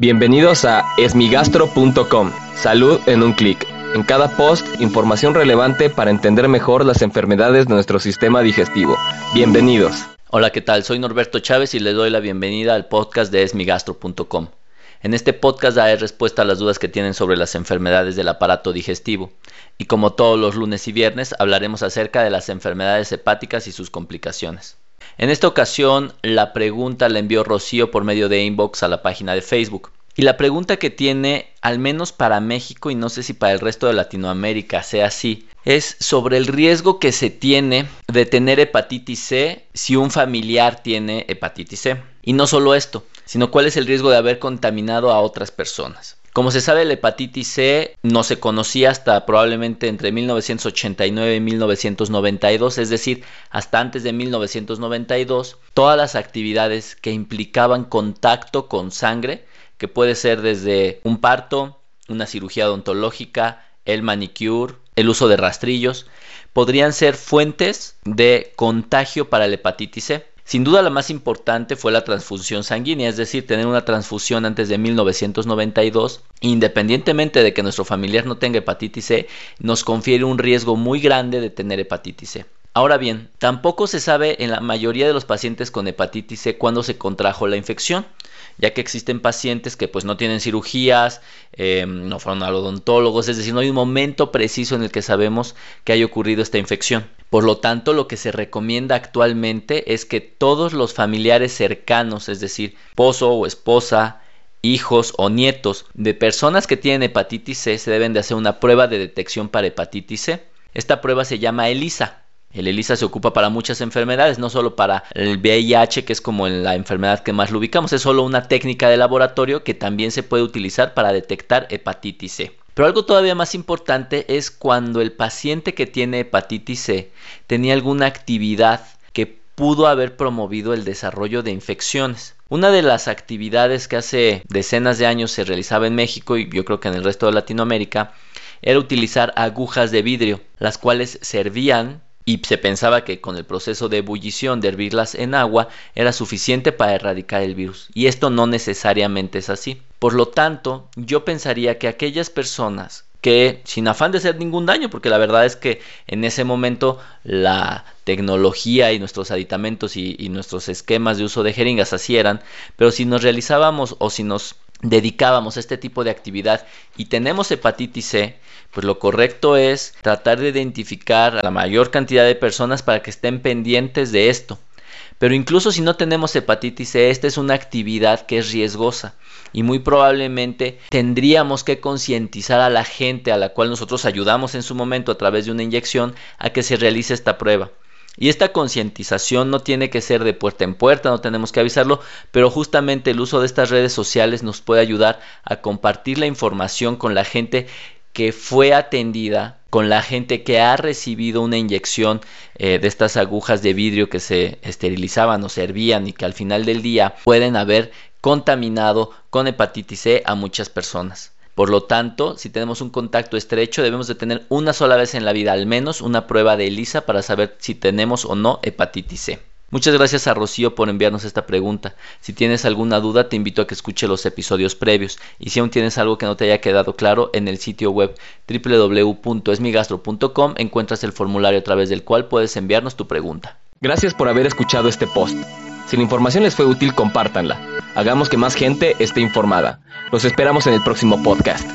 Bienvenidos a esmigastro.com. Salud en un clic. En cada post, información relevante para entender mejor las enfermedades de nuestro sistema digestivo. Bienvenidos. Hola, ¿qué tal? Soy Norberto Chávez y les doy la bienvenida al podcast de esmigastro.com. En este podcast daré respuesta a las dudas que tienen sobre las enfermedades del aparato digestivo. Y como todos los lunes y viernes, hablaremos acerca de las enfermedades hepáticas y sus complicaciones. En esta ocasión, la pregunta la envió Rocío por medio de inbox a la página de Facebook. Y la pregunta que tiene, al menos para México y no sé si para el resto de Latinoamérica sea así, es sobre el riesgo que se tiene de tener hepatitis C si un familiar tiene hepatitis C. Y no solo esto, sino cuál es el riesgo de haber contaminado a otras personas. Como se sabe, la hepatitis C no se conocía hasta probablemente entre 1989 y 1992, es decir, hasta antes de 1992, todas las actividades que implicaban contacto con sangre, que puede ser desde un parto, una cirugía odontológica, el manicure, el uso de rastrillos, podrían ser fuentes de contagio para la hepatitis C. Sin duda la más importante fue la transfusión sanguínea, es decir, tener una transfusión antes de 1992, independientemente de que nuestro familiar no tenga hepatitis C, nos confiere un riesgo muy grande de tener hepatitis C. Ahora bien, tampoco se sabe en la mayoría de los pacientes con hepatitis C cuándo se contrajo la infección ya que existen pacientes que pues no tienen cirugías, eh, no fueron al odontólogos, es decir, no hay un momento preciso en el que sabemos que haya ocurrido esta infección. Por lo tanto, lo que se recomienda actualmente es que todos los familiares cercanos, es decir, esposo o esposa, hijos o nietos de personas que tienen hepatitis C, se deben de hacer una prueba de detección para hepatitis C. Esta prueba se llama ELISA el ELISA se ocupa para muchas enfermedades, no solo para el VIH, que es como la enfermedad que más lo ubicamos, es solo una técnica de laboratorio que también se puede utilizar para detectar hepatitis C. Pero algo todavía más importante es cuando el paciente que tiene hepatitis C tenía alguna actividad que pudo haber promovido el desarrollo de infecciones. Una de las actividades que hace decenas de años se realizaba en México y yo creo que en el resto de Latinoamérica era utilizar agujas de vidrio, las cuales servían y se pensaba que con el proceso de ebullición de hervirlas en agua era suficiente para erradicar el virus. Y esto no necesariamente es así. Por lo tanto, yo pensaría que aquellas personas que sin afán de hacer ningún daño, porque la verdad es que en ese momento la tecnología y nuestros aditamentos y, y, nuestros esquemas de uso de jeringas así eran, pero si nos realizábamos o si nos dedicábamos a este tipo de actividad y tenemos hepatitis C, pues lo correcto es tratar de identificar a la mayor cantidad de personas para que estén pendientes de esto. Pero incluso si no tenemos hepatitis C, esta es una actividad que es riesgosa y muy probablemente tendríamos que concientizar a la gente a la cual nosotros ayudamos en su momento a través de una inyección a que se realice esta prueba. Y esta concientización no tiene que ser de puerta en puerta, no tenemos que avisarlo, pero justamente el uso de estas redes sociales nos puede ayudar a compartir la información con la gente que fue atendida, con la gente que ha recibido una inyección eh, de estas agujas de vidrio que se esterilizaban o servían y que al final del día pueden haber contaminado con hepatitis C a muchas personas. Por lo tanto, si tenemos un contacto estrecho, debemos de tener una sola vez en la vida al menos una prueba de ELISA para saber si tenemos o no hepatitis C. Muchas gracias a Rocío por enviarnos esta pregunta. Si tienes alguna duda, te invito a que escuche los episodios previos. Y si aún tienes algo que no te haya quedado claro, en el sitio web www.esmigastro.com encuentras el formulario a través del cual puedes enviarnos tu pregunta. Gracias por haber escuchado este post. Si la información les fue útil, compártanla. Hagamos que más gente esté informada. Los esperamos en el próximo podcast.